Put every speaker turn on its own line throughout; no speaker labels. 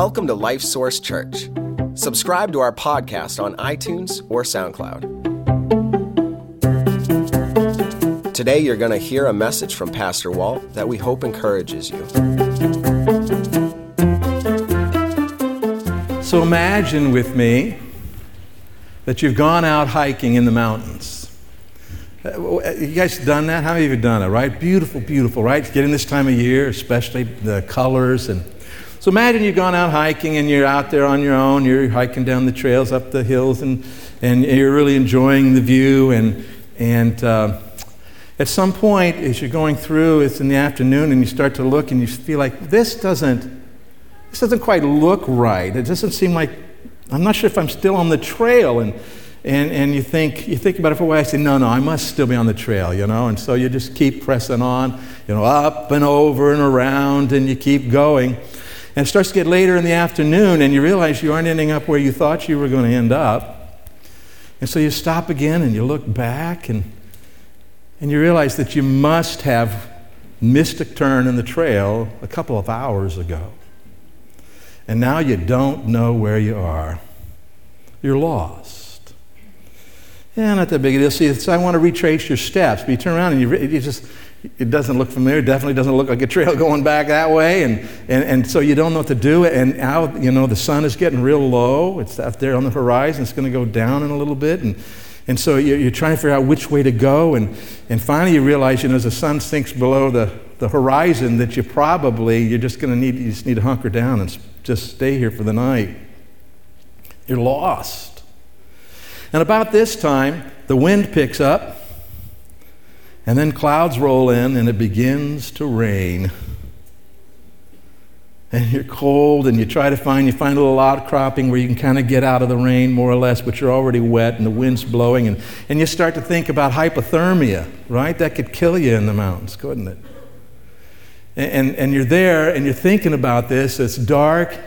Welcome to Life Source Church. Subscribe to our podcast on iTunes or SoundCloud. Today, you're going to hear a message from Pastor Walt that we hope encourages you.
So imagine with me that you've gone out hiking in the mountains. Uh, You guys done that? How many of you done it, right? Beautiful, beautiful, right? Getting this time of year, especially the colors. And so imagine you've gone out hiking and you're out there on your own. You're hiking down the trails, up the hills, and, and you're really enjoying the view. And, and uh, at some point, as you're going through, it's in the afternoon, and you start to look and you feel like this doesn't, this doesn't quite look right. It doesn't seem like, I'm not sure if I'm still on the trail. And, and, and you think, you think about it for a while, I say, no, no, I must still be on the trail, you know? And so you just keep pressing on, you know, up and over and around, and you keep going. And it starts to get later in the afternoon, and you realize you aren't ending up where you thought you were going to end up. And so you stop again and you look back, and, and you realize that you must have missed a turn in the trail a couple of hours ago. And now you don't know where you are. You're lost. Yeah, not that big a deal. See, I want to retrace your steps, but you turn around and you, you just, it doesn't look familiar. Definitely doesn't look like a trail going back that way, and, and, and so you don't know what to do. And now, you know, the sun is getting real low. It's up there on the horizon. It's going to go down in a little bit, and and so you're, you're trying to figure out which way to go, and and finally you realize, you know, as the sun sinks below the the horizon, that you probably you're just going to need you just need to hunker down and just stay here for the night. You're lost. And about this time, the wind picks up, and then clouds roll in, and it begins to rain. And you're cold, and you try to find, you find a little outcropping where you can kind of get out of the rain more or less, but you're already wet, and the wind's blowing, and, and you start to think about hypothermia, right? That could kill you in the mountains, couldn't it? And, and, and you're there, and you're thinking about this. It's dark,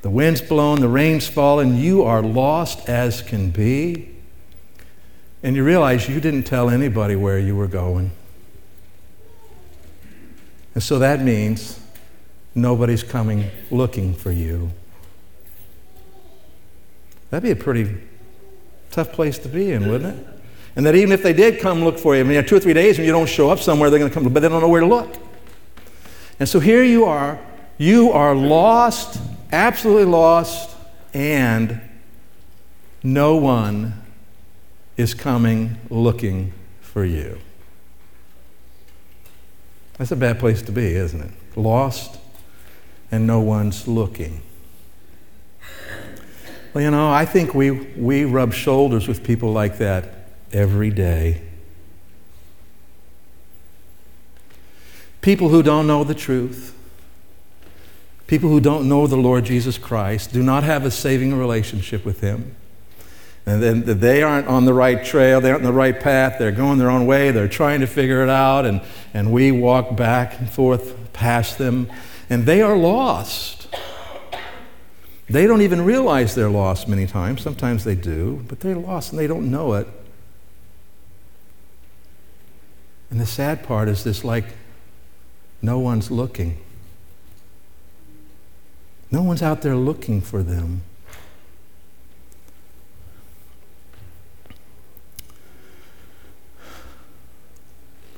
the wind's blowing, the rain's falling, you are lost as can be. And you realize you didn't tell anybody where you were going. And so that means nobody's coming looking for you. That'd be a pretty tough place to be in, wouldn't it? And that even if they did come look for you, I mean, two or three days and you don't show up somewhere, they're going to come, but they don't know where to look. And so here you are, you are lost, absolutely lost, and no one is coming looking for you. That's a bad place to be, isn't it? Lost and no one's looking. Well, you know, I think we, we rub shoulders with people like that every day. People who don't know the truth, people who don't know the Lord Jesus Christ, do not have a saving relationship with Him. And then they aren't on the right trail, they aren't on the right path, they're going their own way, they're trying to figure it out, and, and we walk back and forth past them, and they are lost. They don't even realize they're lost many times. Sometimes they do, but they're lost and they don't know it. And the sad part is this like no one's looking. No one's out there looking for them.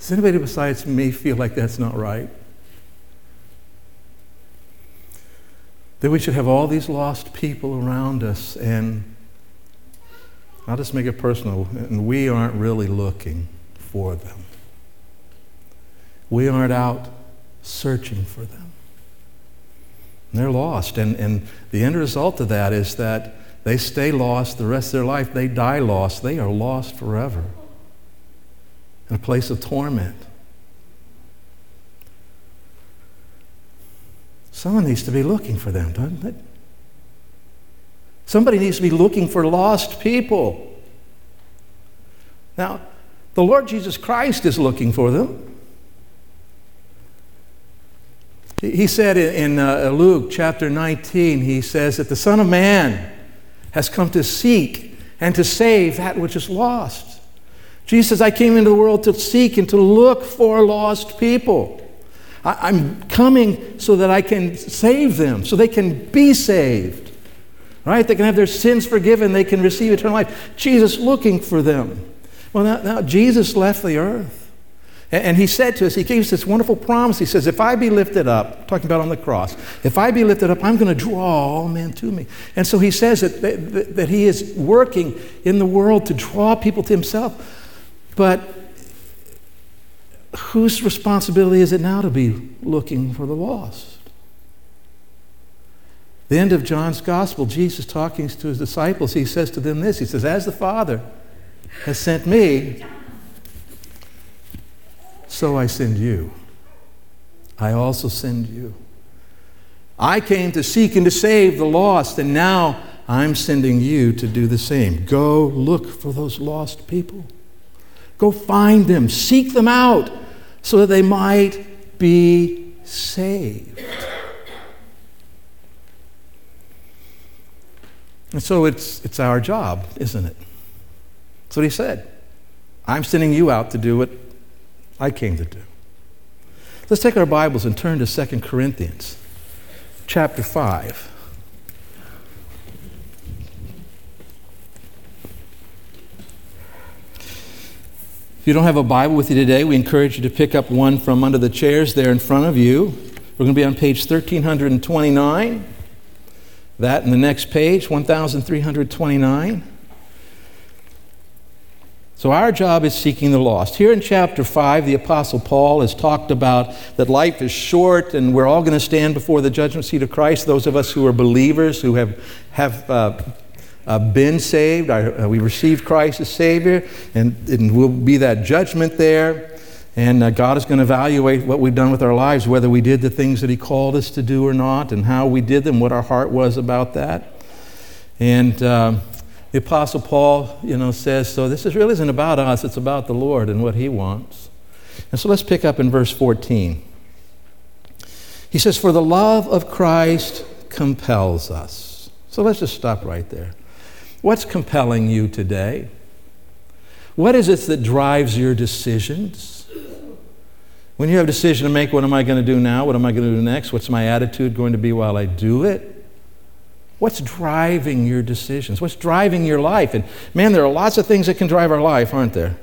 Does anybody besides me feel like that's not right? That we should have all these lost people around us, and I'll just make it personal, and we aren't really looking for them. We aren't out searching for them. And they're lost. And, and the end result of that is that they stay lost the rest of their life. They die lost. They are lost forever in a place of torment. Someone needs to be looking for them, doesn't it? Somebody needs to be looking for lost people. Now, the Lord Jesus Christ is looking for them. He said in uh, Luke chapter 19, he says that the Son of Man has come to seek and to save that which is lost. Jesus says, I came into the world to seek and to look for lost people. I, am coming so that I can save them, so they can be saved. Right? They can have their sins forgiven, they can receive eternal life. Jesus looking for them. Well, now, now Jesus left the earth. And he said to us, he gave us this wonderful promise. He says, If I be lifted up, talking about on the cross, if I be lifted up, I'm going to draw all men to me. And so he says that, that, that he is working in the world to draw people to himself. But whose responsibility is it now to be looking for the lost? The end of John's gospel, Jesus talking to his disciples, he says to them this He says, As the Father has sent me, so I send you. I also send you. I came to seek and to save the lost, and now I'm sending you to do the same. Go look for those lost people. Go find them, seek them out, so that they might be saved. And so it's, it's our job, isn't it? That's what he said. I'm sending you out to do what I came to do. Let's take our Bibles and turn to 2 Corinthians chapter 5. If you don't have a Bible with you today, we encourage you to pick up one from under the chairs there in front of you. We're going to be on page 1329. That and the next page, 1329. So, our job is seeking the lost. Here in chapter 5, the Apostle Paul has talked about that life is short and we're all going to stand before the judgment seat of Christ. Those of us who are believers, who have, have uh, uh, been saved, uh, we received Christ as Savior, and, and will be that judgment there. And uh, God is going to evaluate what we've done with our lives, whether we did the things that He called us to do or not, and how we did them, what our heart was about that. And um, the Apostle Paul, you know, says, so this is, really isn't about us, it's about the Lord and what he wants. And so let's pick up in verse 14. He says, For the love of Christ compels us. So let's just stop right there. What's compelling you today? What is it that drives your decisions? When you have a decision to make, what am I going to do now? What am I going to do next? What's my attitude going to be while I do it? What's driving your decisions? What's driving your life? And man, there are lots of things that can drive our life, aren't there?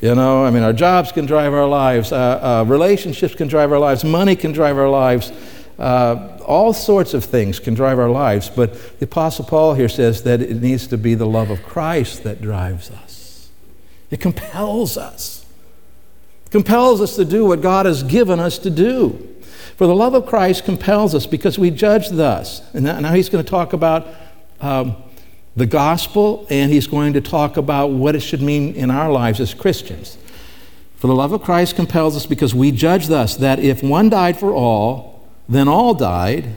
You know, I mean, our jobs can drive our lives, uh, uh, relationships can drive our lives, money can drive our lives, uh, all sorts of things can drive our lives. But the Apostle Paul here says that it needs to be the love of Christ that drives us, it compels us, it compels us to do what God has given us to do. For the love of Christ compels us because we judge thus. And now he's going to talk about um, the gospel and he's going to talk about what it should mean in our lives as Christians. For the love of Christ compels us because we judge thus that if one died for all, then all died.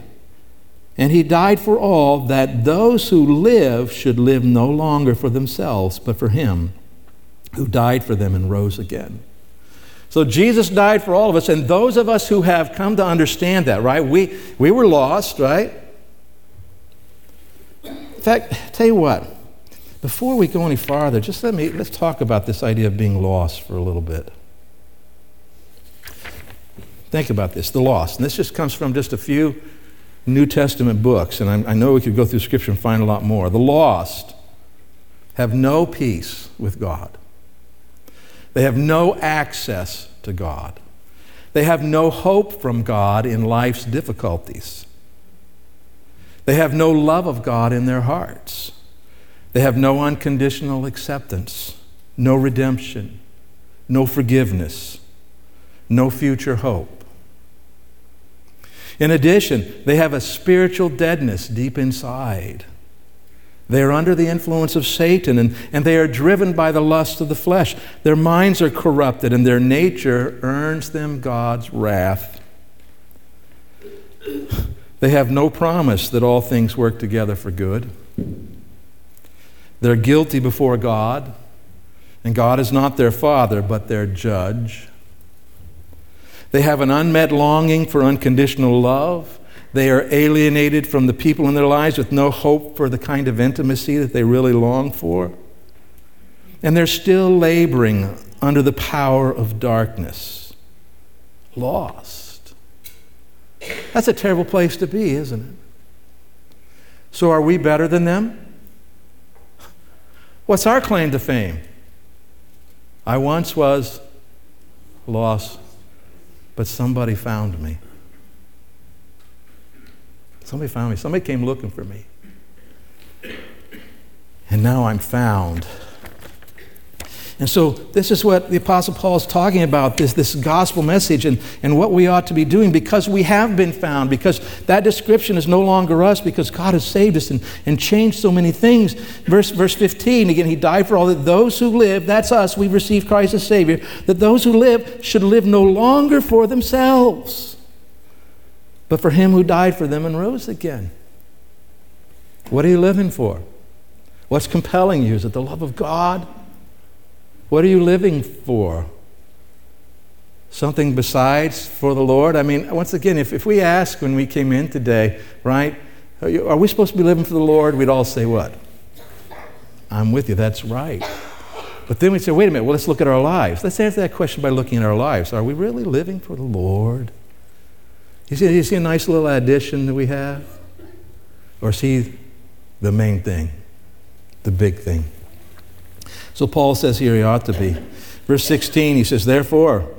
And he died for all, that those who live should live no longer for themselves, but for him who died for them and rose again. So Jesus died for all of us, and those of us who have come to understand that, right? We, we were lost, right? In fact, tell you what, before we go any farther, just let me let's talk about this idea of being lost for a little bit. Think about this, the lost. And this just comes from just a few New Testament books, and I, I know we could go through Scripture and find a lot more. The lost have no peace with God. They have no access to God. They have no hope from God in life's difficulties. They have no love of God in their hearts. They have no unconditional acceptance, no redemption, no forgiveness, no future hope. In addition, they have a spiritual deadness deep inside. They are under the influence of Satan and, and they are driven by the lust of the flesh. Their minds are corrupted and their nature earns them God's wrath. They have no promise that all things work together for good. They're guilty before God, and God is not their father, but their judge. They have an unmet longing for unconditional love they are alienated from the people in their lives with no hope for the kind of intimacy that they really long for. And they're still laboring under the power of darkness, lost. That's a terrible place to be, isn't it? So, are we better than them? What's our claim to fame? I once was lost, but somebody found me. Somebody found me. Somebody came looking for me. And now I'm found. And so, this is what the Apostle Paul is talking about this, this gospel message and, and what we ought to be doing because we have been found, because that description is no longer us, because God has saved us and, and changed so many things. Verse, verse 15, again, He died for all that those who live, that's us, we've received Christ as Savior, that those who live should live no longer for themselves, but for Him who died for them and rose again. What are you living for? What's compelling you? Is it the love of God? What are you living for? Something besides for the Lord? I mean, once again, if, if we ask when we came in today, right, are, you, are we supposed to be living for the Lord? We'd all say, What? I'm with you, that's right. But then we say, Wait a minute, well, let's look at our lives. Let's answer that question by looking at our lives. Are we really living for the Lord? You see, you see a nice little addition that we have? Or see the main thing, the big thing? So Paul says here he ought to be. Verse 16, he says, Therefore,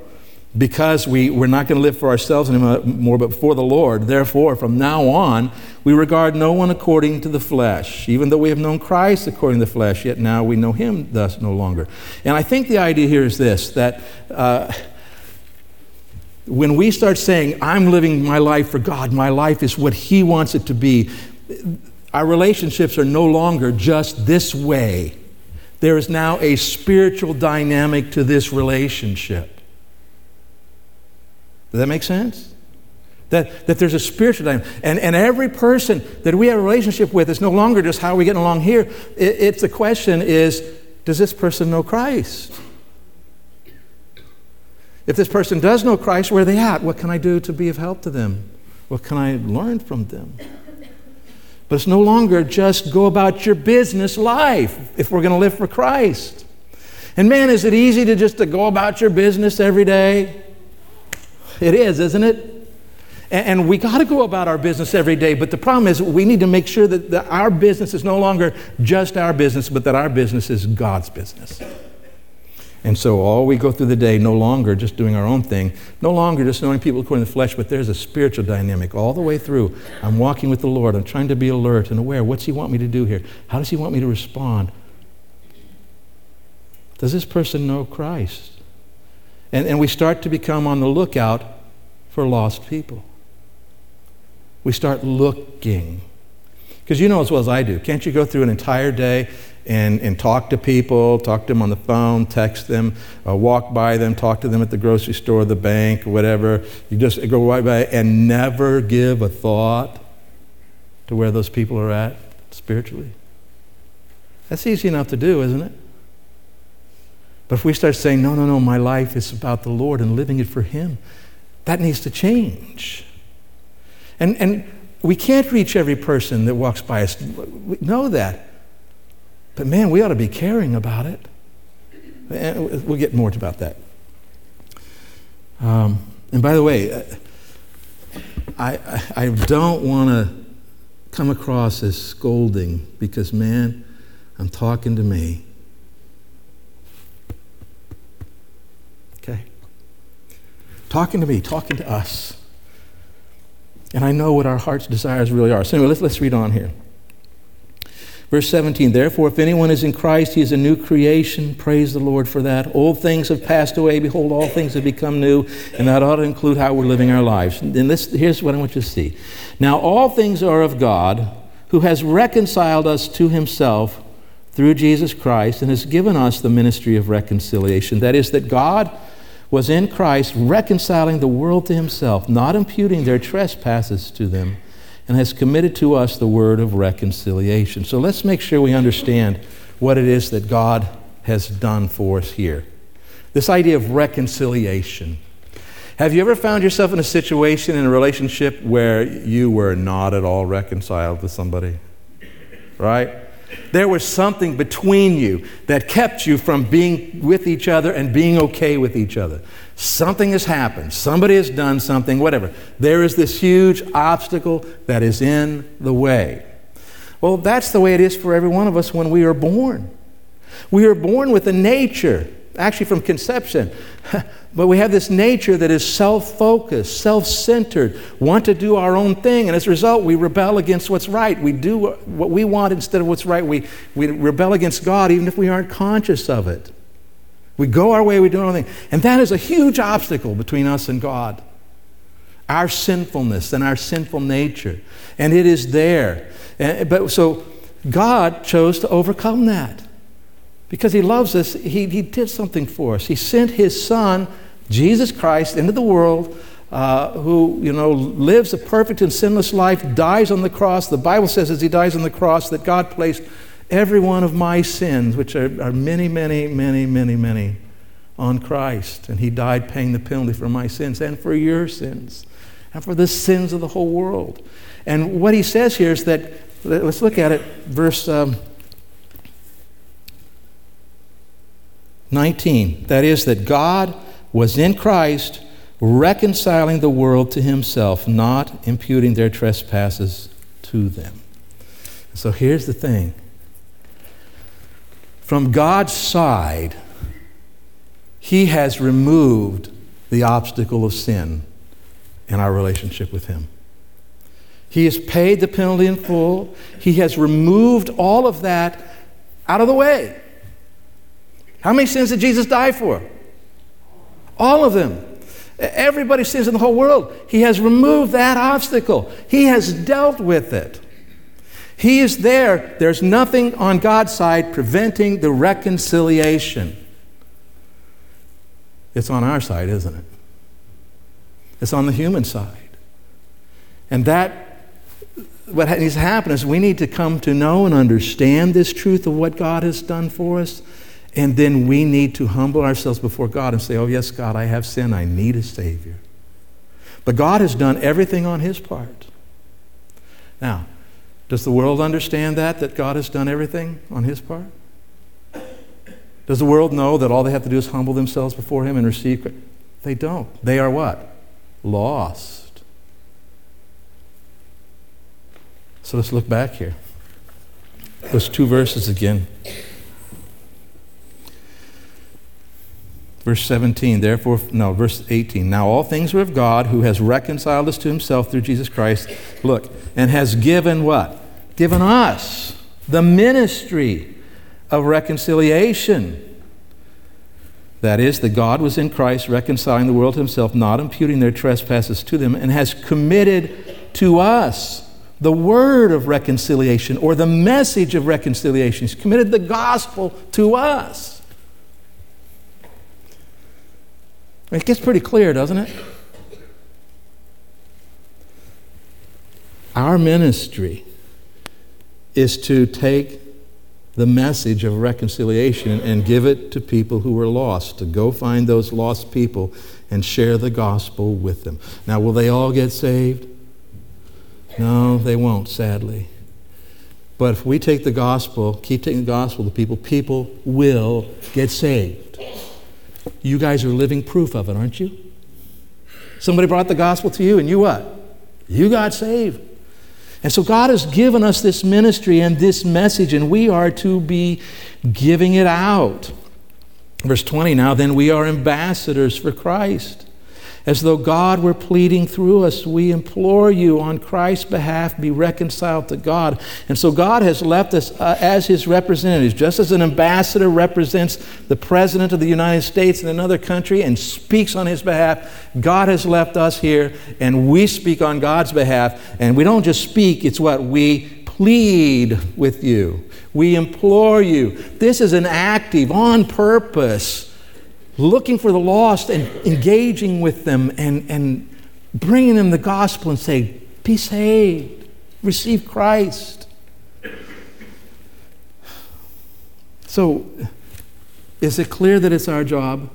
because we, we're not going to live for ourselves anymore, but for the Lord, therefore, from now on, we regard no one according to the flesh. Even though we have known Christ according to the flesh, yet now we know him thus no longer. And I think the idea here is this that uh, when we start saying, I'm living my life for God, my life is what he wants it to be, our relationships are no longer just this way there is now a spiritual dynamic to this relationship. Does that make sense? That, that there's a spiritual dynamic. And, and every person that we have a relationship with is no longer just how are we getting along here. It, it's the question is, does this person know Christ? If this person does know Christ, where are they at? What can I do to be of help to them? What can I learn from them? But it's no longer just go about your business life if we're going to live for Christ. And man, is it easy to just to go about your business every day? It is, isn't it? And we got to go about our business every day, but the problem is we need to make sure that, our business is no longer just our business, but that our business is God's business. And so all we go through the day, no longer just doing our own thing, no longer just knowing people according to the flesh, but there's a spiritual dynamic all the way through. I'm walking with the Lord. I'm trying to be alert and aware. What's He want me to do here? How does He want me to respond? Does this person know Christ? And, and we start to become on the lookout for lost people. We start looking. Because you know as well as I do, can't you go through an entire day and, and talk to people, talk to them on the phone, text them, uh, walk by them, talk to them at the grocery store, the bank, whatever. You just go right by and never give a thought to where those people are at spiritually. That's easy enough to do, isn't it? But if we start saying, no, no, no, my life is about the Lord and living it for Him, that needs to change. And, and we can't reach every person that walks by us. We know that. But man, we ought to be caring about it. And we'll get more about that. Um, and by the way, uh, I, I, I don't want to come across as scolding because, man, I'm talking to me. Okay? Talking to me, talking to us. And I know what our heart's desires really are. So, anyway, let's, let's read on here. Verse 17, therefore, if anyone is in Christ, he is a new creation. Praise the Lord for that. Old things have passed away. Behold, all things have become new. And that ought to include how we're living our lives. And this, here's what I want you to see. Now, all things are of God, who has reconciled us to himself through Jesus Christ and has given us the ministry of reconciliation. That is, that God was in Christ reconciling the world to himself, not imputing their trespasses to them and has committed to us the word of reconciliation. So let's make sure we understand what it is that God has done for us here. This idea of reconciliation. Have you ever found yourself in a situation in a relationship where you were not at all reconciled to somebody? Right? There was something between you that kept you from being with each other and being okay with each other. Something has happened. Somebody has done something, whatever. There is this huge obstacle that is in the way. Well, that's the way it is for every one of us when we are born. We are born with a nature, actually from conception, but we have this nature that is self focused, self centered, want to do our own thing, and as a result, we rebel against what's right. We do what we want instead of what's right. We, we rebel against God even if we aren't conscious of it. We go our way, we do our own thing. And that is a huge obstacle between us and God. Our sinfulness and our sinful nature. And it is there. And, but so God chose to overcome that. Because He loves us, he, he did something for us. He sent His Son, Jesus Christ, into the world. Uh, who you know lives a perfect and sinless life, dies on the cross. The Bible says as he dies on the cross that God placed every one of my sins, which are, are many, many, many, many, many, on Christ. And He died paying the penalty for my sins and for your sins and for the sins of the whole world. And what He says here is that, let's look at it, verse um, 19. That is, that God was in Christ reconciling the world to Himself, not imputing their trespasses to them. So here's the thing from God's side, He has removed the obstacle of sin in our relationship with Him. He has paid the penalty in full. He has removed all of that out of the way. How many sins did Jesus die for? All of them. Everybody sins in the whole world. He has removed that obstacle, He has dealt with it. He is there. There's nothing on God's side preventing the reconciliation. It's on our side, isn't it? It's on the human side. And that, what needs to happen is we need to come to know and understand this truth of what God has done for us. And then we need to humble ourselves before God and say, Oh, yes, God, I have sinned. I need a Savior. But God has done everything on His part. Now, does the world understand that, that God has done everything on his part? Does the world know that all they have to do is humble themselves before him and receive? They don't. They are what? Lost. So let's look back here. Those two verses again. Verse 17, therefore, no, verse 18. Now all things are of God who has reconciled us to himself through Jesus Christ. Look, and has given what? Given us the ministry of reconciliation. That is, that God was in Christ reconciling the world to himself, not imputing their trespasses to them, and has committed to us the word of reconciliation or the message of reconciliation. He's committed the gospel to us. It gets pretty clear, doesn't it? Our ministry is to take the message of reconciliation and give it to people who are lost, to go find those lost people and share the gospel with them. Now, will they all get saved? No, they won't, sadly. But if we take the gospel, keep taking the gospel to people, people will get saved. You guys are living proof of it, aren't you? Somebody brought the gospel to you, and you what? You got saved. And so God has given us this ministry and this message, and we are to be giving it out. Verse 20 now, then we are ambassadors for Christ as though God were pleading through us. We implore you on Christ's behalf, be reconciled to God. And so God has left us uh, as his representatives, just as an ambassador represents the president of the United States in another country and speaks on his behalf. God has left us here, and we speak on God's behalf. And we don't just speak, it's what we plead with you. We implore you. This is an active, on purpose looking for the lost and engaging with them and, and bringing them the gospel and say, Be saved, receive Christ. So, is it clear that it's our job?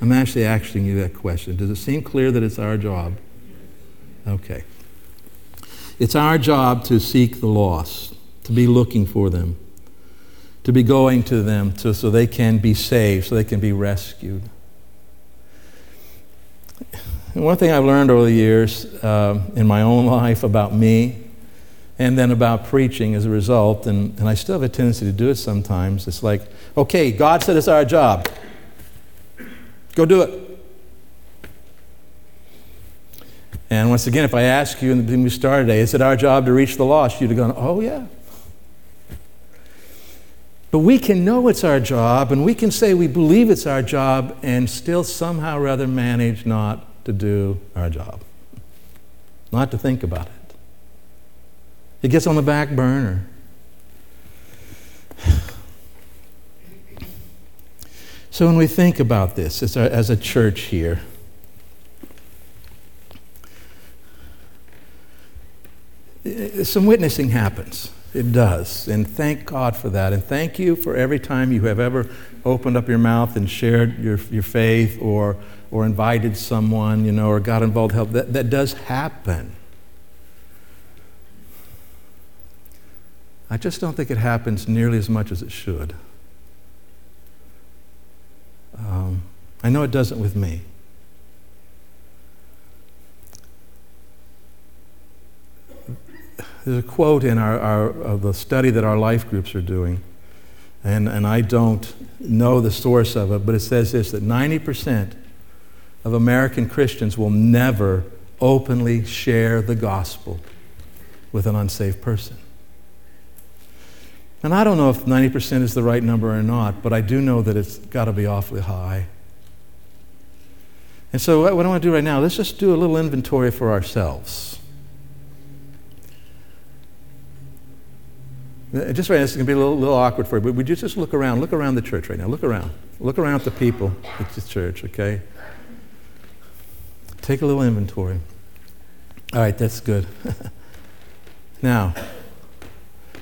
I'm actually asking you that question. Does it seem clear that it's our job? Okay. It's our job to seek the lost. to be looking for them, to be going to them to, so they can be saved, so they can be rescued. And one thing I've learned over the years uh, in my own life about me and then about preaching as a result, and, and I still have a tendency to do it sometimes, it's like, okay, God said it's our job. Go do it. And once again, if I ask you in the beginning we started today, is it our job to reach the lost? You'd have gone, oh, yeah. But we can know it's our job, and we can say we believe it's our job, and still somehow or other manage not to do our job, not to think about it. It gets on the back burner. So when we think about this as as a church here, some witnessing happens. It does. And thank God for that. And thank you for every time you have ever opened up your mouth and shared your, your faith or or invited someone, you know, or got involved help. That, that does happen. I just don't think it happens nearly as much as it should. Um, I know it doesn't with me. There's a quote in our, our the study that our life groups are doing, and, and I don't know the source of it, but it says this that 90% of American Christians will never openly share the gospel with an unsaved person. And I don't know if 90% is the right number or not, but I do know that it's got to be awfully high. And so, what I want to do right now, let's just do a little inventory for ourselves. Uh, just right this is going to be a little, little awkward for you, but would you just look around? Look around the church right now. Look around. Look around at the people at the church, okay? Take a little inventory. All right, that's good. now,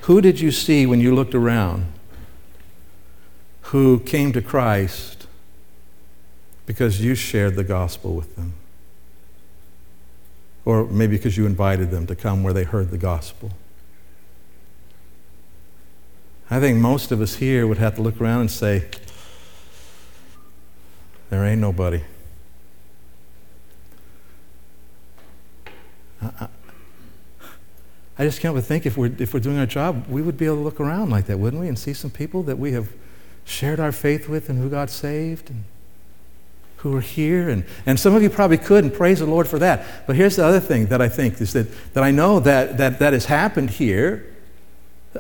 who did you see when you looked around who came to Christ because you shared the gospel with them? Or maybe because you invited them to come where they heard the gospel? I think most of us here would have to look around and say, There ain't nobody. I, I just can't but think if we're, if we're doing our job, we would be able to look around like that, wouldn't we? And see some people that we have shared our faith with and who got saved and who are here. And, and some of you probably could, and praise the Lord for that. But here's the other thing that I think is that, that I know that, that that has happened here.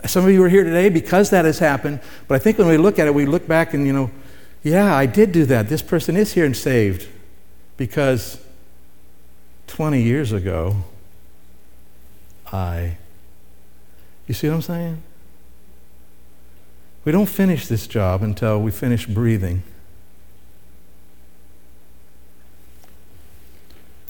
Some of you are here today because that has happened. But I think when we look at it, we look back and, you know, yeah, I did do that. This person is here and saved because 20 years ago, I. You see what I'm saying? We don't finish this job until we finish breathing.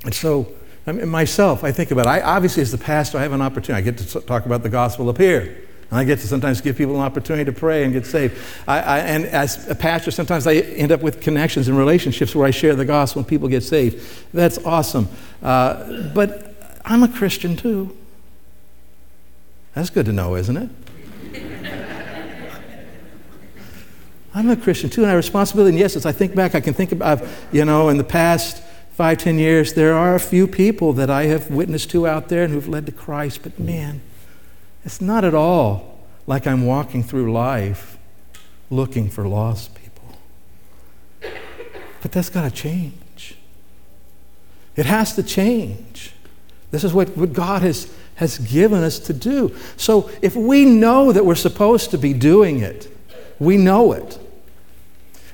And so, I mean, myself, I think about it. I, obviously, as the pastor, I have an opportunity. I get to talk about the gospel up here. And I get to sometimes give people an opportunity to pray and get saved. I, I, and as a pastor, sometimes I end up with connections and relationships where I share the gospel and people get saved. That's awesome. Uh, but I'm a Christian too. That's good to know, isn't it? I'm a Christian too, and I have responsibility. And yes, as I think back, I can think about, you know, in the past five, ten years, there are a few people that I have witnessed to out there and who've led to Christ, but man, it's not at all like I'm walking through life looking for lost people. But that's got to change. It has to change. This is what, what God has, has given us to do. So if we know that we're supposed to be doing it, we know it,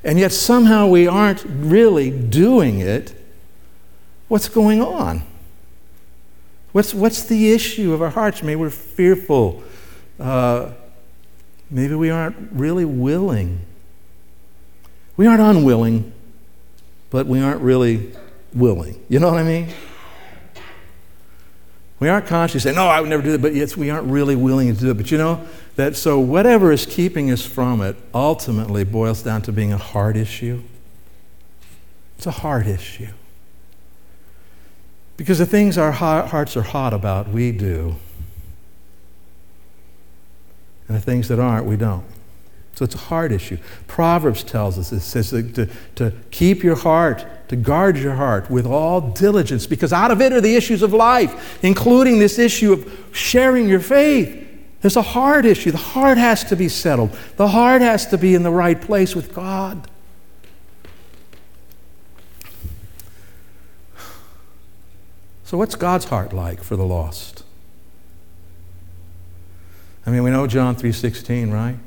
and yet somehow we aren't really doing it, what's going on? What's, what's the issue of our hearts? Maybe we're fearful. Uh, maybe we aren't really willing. We aren't unwilling, but we aren't really willing. You know what I mean? We aren't conscious saying, no, I would never do that, but yes, we aren't really willing to do it. But you know, that so whatever is keeping us from it ultimately boils down to being a heart issue. It's a heart issue. Because the things our hearts are hot about, we do. And the things that aren't, we don't. So it's a heart issue. Proverbs tells us, it says to, to keep your heart, to guard your heart with all diligence, because out of it are the issues of life, including this issue of sharing your faith. There's a heart issue. The heart has to be settled, the heart has to be in the right place with God. So, what's God's heart like for the lost? I mean, we know John 3:16, right?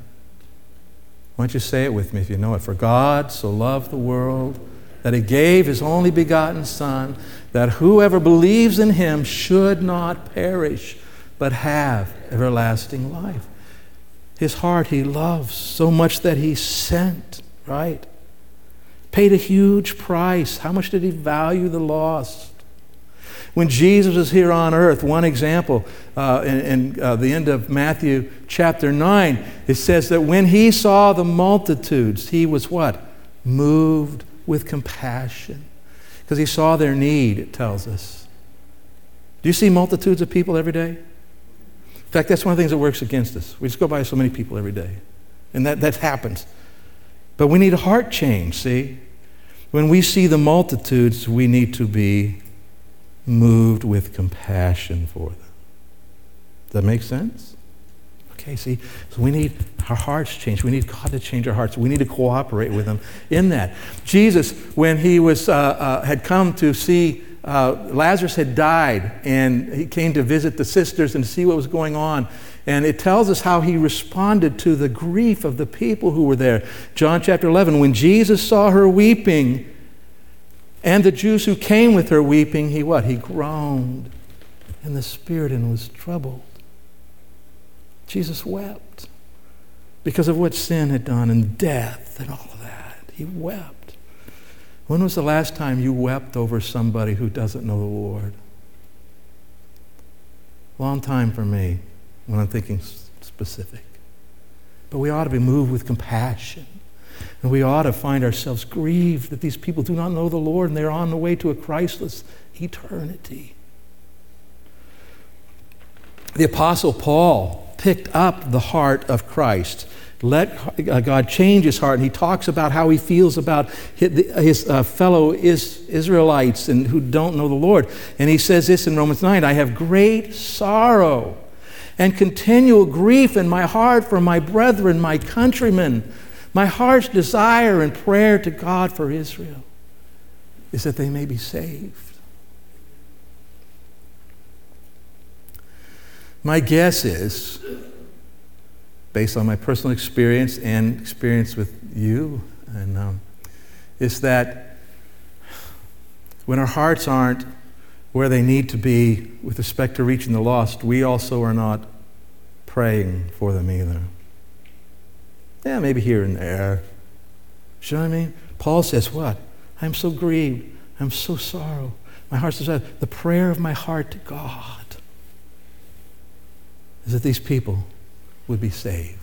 Why don't you say it with me if you know it? For God so loved the world that he gave his only begotten Son, that whoever believes in him should not perish, but have everlasting life. His heart he loves so much that he sent, right? Paid a huge price. How much did he value the lost? When Jesus was here on earth, one example uh, in, in uh, the end of Matthew chapter 9, it says that when he saw the multitudes, he was what? Moved with compassion. Because he saw their need, it tells us. Do you see multitudes of people every day? In fact, that's one of the things that works against us. We just go by so many people every day. And that, that happens. But we need a heart change, see? When we see the multitudes, we need to be moved with compassion for them. Does that make sense? Okay, see, so we need our hearts changed. We need God to change our hearts. We need to cooperate with Him in that. Jesus, when he was uh, uh, had come to see uh, Lazarus had died, and he came to visit the sisters and see what was going on. And it tells us how he responded to the grief of the people who were there. John chapter 11, when Jesus saw her weeping, and the Jews who came with her weeping, he what? He groaned in the spirit and was troubled. Jesus wept because of what sin had done and death and all of that. He wept. When was the last time you wept over somebody who doesn't know the Lord? Long time for me when I'm thinking specific. But we ought to be moved with compassion and we ought to find ourselves grieved that these people do not know the Lord and they're on the way to a Christless eternity. The Apostle Paul picked up the heart of Christ. Let God change his heart. And he talks about how he feels about his, uh, fellow Israelites and who don't know the Lord. And he says this in Romans 9 I have great sorrow and continual grief in my heart for my brethren, my countrymen my heart's desire and prayer to God for Israel is that they may be saved. My guess is, based on my personal experience and experience with you, and um, is that when our hearts aren't where they need to be with respect to reaching the lost, we also are not praying for them either. Yeah, maybe here and there. You know what I mean? Paul says, What? I'm so grieved. I'm so sorrow. My heart says, uh, The prayer of my heart to God is that these people would be saved.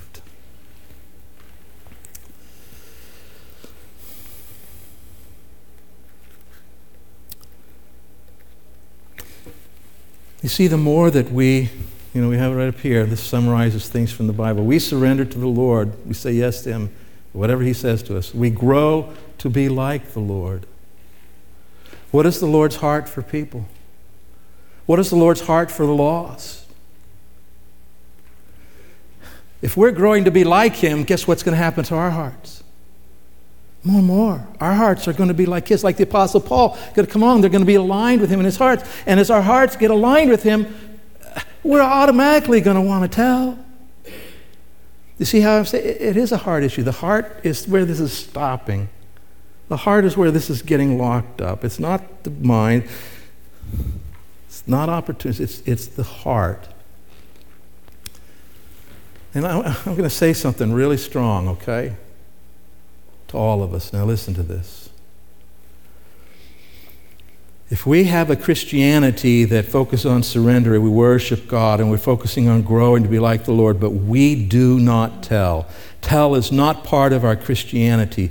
You see, the more that we you know, we have it right up here. This summarizes things from the Bible. We surrender to the Lord. We say yes to Him, whatever He says to us. We grow to be like the Lord. What is the Lord's heart for people? What is the Lord's heart for the lost? If we're growing to be like Him, guess what's going to happen to our hearts? More and more. Our hearts are going to be like His, like the Apostle Paul. Going to come on, they're going to be aligned with Him in His hearts. And as our hearts get aligned with Him, we're automatically going to want to tell. You see how I'm saying? It is a heart issue. The heart is where this is stopping. The heart is where this is getting locked up. It's not the mind. It's not opportunity. It's, it's the heart. And I, I'm going to say something really strong, okay? To all of us. Now, listen to this. If we have a Christianity that focuses on surrender, we worship God, and we're focusing on growing to be like the Lord, but we do not tell. Tell is not part of our Christianity.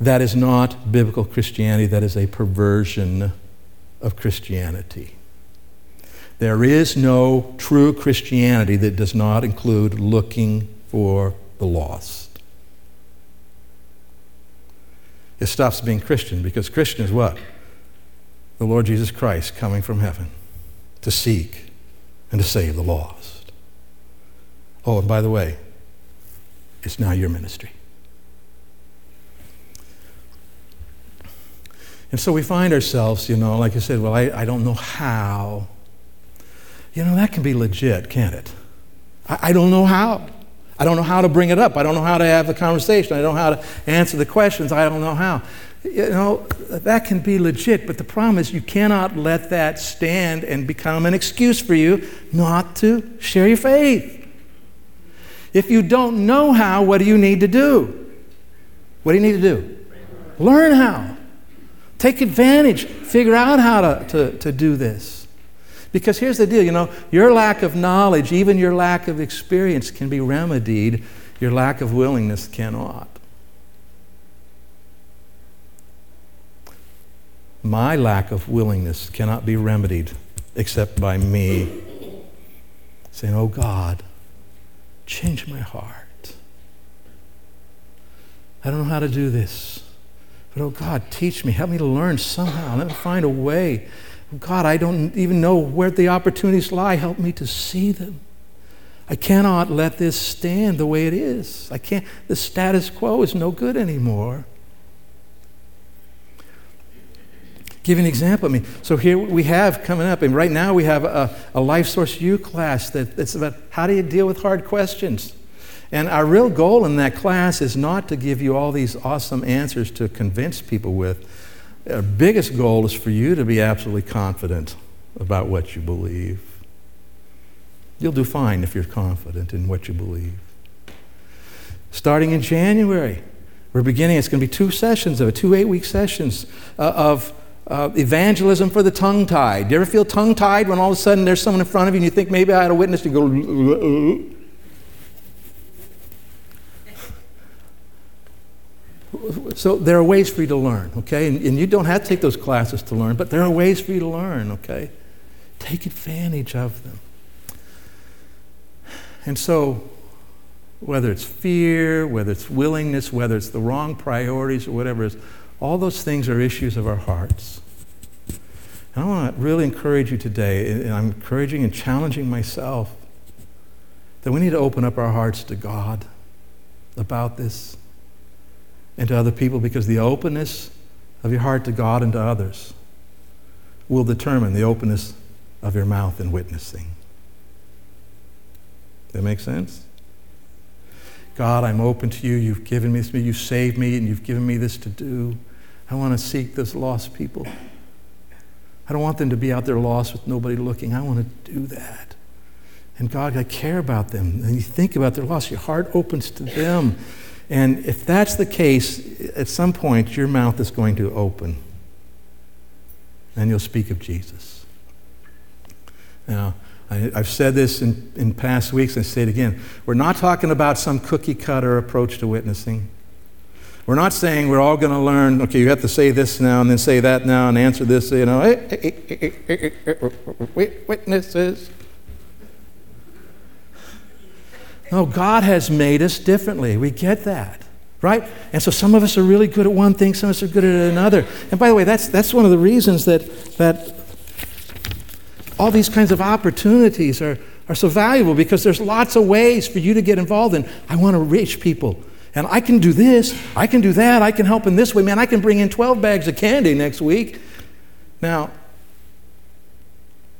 That is not biblical Christianity, that is a perversion of Christianity. There is no true Christianity that does not include looking for the lost. It stops being Christian because Christian is what? The Lord Jesus Christ coming from heaven to seek and to save the lost. Oh, and by the way, it's now your ministry. And so we find ourselves, you know, like I said, well, I, I don't know how. You know, that can be legit, can't it? I, I don't know how. I don't know how to bring it up. I don't know how to have the conversation. I don't know how to answer the questions. I don't know how. You know, that can be legit, but the problem is you cannot let that stand and become an excuse for you not to share your faith. If you don't know how, what do you need to do? What do you need to do? Learn how. Take advantage. Figure out how to, to, to do this. Because here's the deal you know, your lack of knowledge, even your lack of experience, can be remedied, your lack of willingness cannot. My lack of willingness cannot be remedied except by me saying, Oh God, change my heart. I don't know how to do this. But oh God, teach me. Help me to learn somehow. Let me find a way. Oh, God, I don't even know where the opportunities lie. Help me to see them. I cannot let this stand the way it is. I can't, the status quo is no good anymore. Give an example. I mean, so here we have coming up, and right now we have a, a Life Source U class that, that's about how do you deal with hard questions. And our real goal in that class is not to give you all these awesome answers to convince people with. Our biggest goal is for you to be absolutely confident about what you believe. You'll do fine if you're confident in what you believe. Starting in January, we're beginning, it's going to be two sessions of it, two eight week sessions uh, of uh, evangelism for the tongue tied. Do you ever feel tongue tied when all of a sudden there's someone in front of you and you think maybe I had a witness to go, so there are ways for you to learn, okay? And, and, you don't have to take those classes to learn, but there are ways for you to learn, okay? Take advantage of them. And so, whether it's fear, whether it's willingness, whether it's the wrong priorities, or whatever it is, all those things are issues of our hearts. And I want to really encourage you today, and I'm encouraging and challenging myself, that we need to open up our hearts to God about this and to other people because the openness of your heart to God and to others will determine the openness of your mouth in witnessing. Does that makes sense? God, I'm open to you. You've given me this, you saved me, and you've given me this to do. I want to seek those lost people. I don't want them to be out there lost with nobody looking. I want to do that. And God, I care about them. And you think about their loss, your heart opens to them. And if that's the case, at some point your mouth is going to open and you'll speak of Jesus. Now, I, have said this in, in past weeks and I say it again. We're not talking about some cookie cutter approach to witnessing. We're not saying we're all going to learn, okay, you have to say this now and then say that now and answer this, you know, witnesses. No, God has made us differently. We get that, right? And so some of us are really good at one thing, some of us are good at another. And by the way, that's, that's one of the reasons that, that all these kinds of opportunities are, are so valuable because there's lots of ways for you to get involved in. I want to reach people. And I can do this, I can do that, I can help in this way. Man, I can bring in 12 bags of candy next week. Now,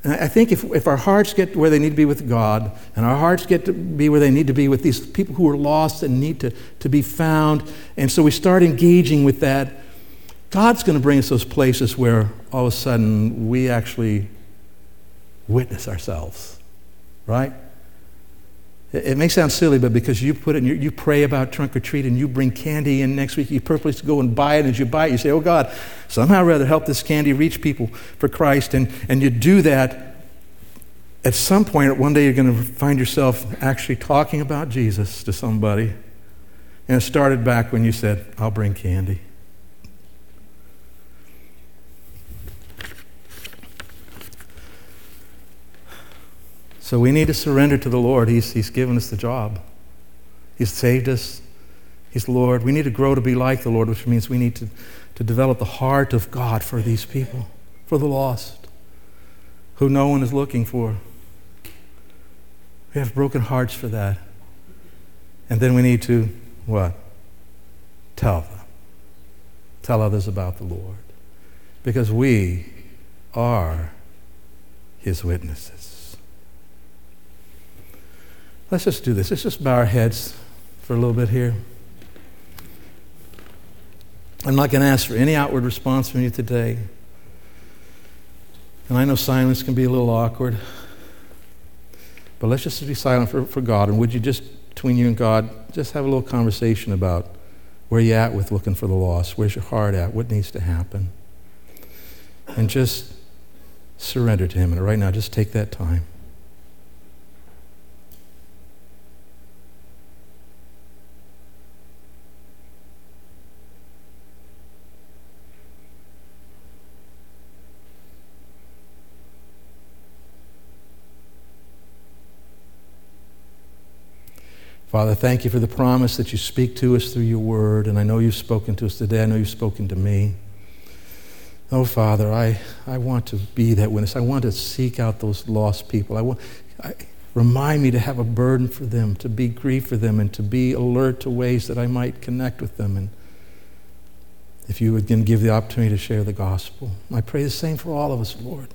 I think if, if our hearts get where they need to be with God, and our hearts get to be where they need to be with these people who are lost and need to, to be found, and so we start engaging with that, God's going to bring us those places where all of a sudden we actually witness ourselves, right? It may sound silly, but because you put it in you pray about trunk or treat and you bring candy in next week, you purposely go and buy it. And as you buy it, you say, Oh God, somehow rather help this candy reach people for Christ. And, and you do that. At some point, one day you're going to find yourself actually talking about Jesus to somebody. And it started back when you said, I'll bring candy. So we need to surrender to the Lord. He's, he's given us the job. He's saved us. He's Lord. We need to grow to be like the Lord, which means we need to, to develop the heart of God for these people, for the lost, who no one is looking for. We have broken hearts for that. And then we need to, what? Tell them. Tell others about the Lord. Because we are his witnesses. Let's just do this. Let's just bow our heads for a little bit here. I'm not going to ask for any outward response from you today. And I know silence can be a little awkward. But let's just be silent for, for God. And would you just, between you and God, just have a little conversation about where you're at with looking for the lost? Where's your heart at? What needs to happen? And just surrender to Him. And right now, just take that time. Father, thank you for the promise that you speak to us through your word. And I know you've spoken to us today. I know you've spoken to me. Oh, Father, I, I want to be that witness. I want to seek out those lost people. I want, I, remind me to have a burden for them, to be grief for them, and to be alert to ways that I might connect with them. And if you would again give the opportunity to share the gospel, I pray the same for all of us, Lord.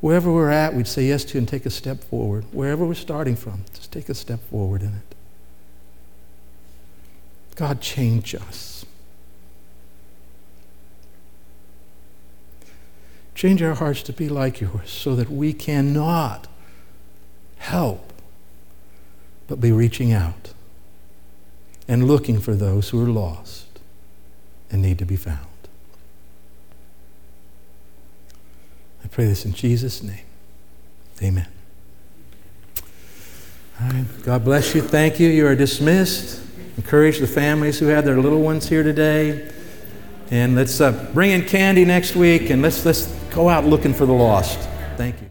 Wherever we're at, we'd say yes to and take a step forward. Wherever we're starting from, just take a step forward in it. God, change us. Change our hearts to be like yours so that we cannot help but be reaching out and looking for those who are lost and need to be found. I pray this in Jesus' name. Amen. All right. God bless you. Thank you. You are dismissed. Encourage the families who had their little ones here today. And let's uh, bring in candy next week and let's, let's go out looking for the lost. Thank you.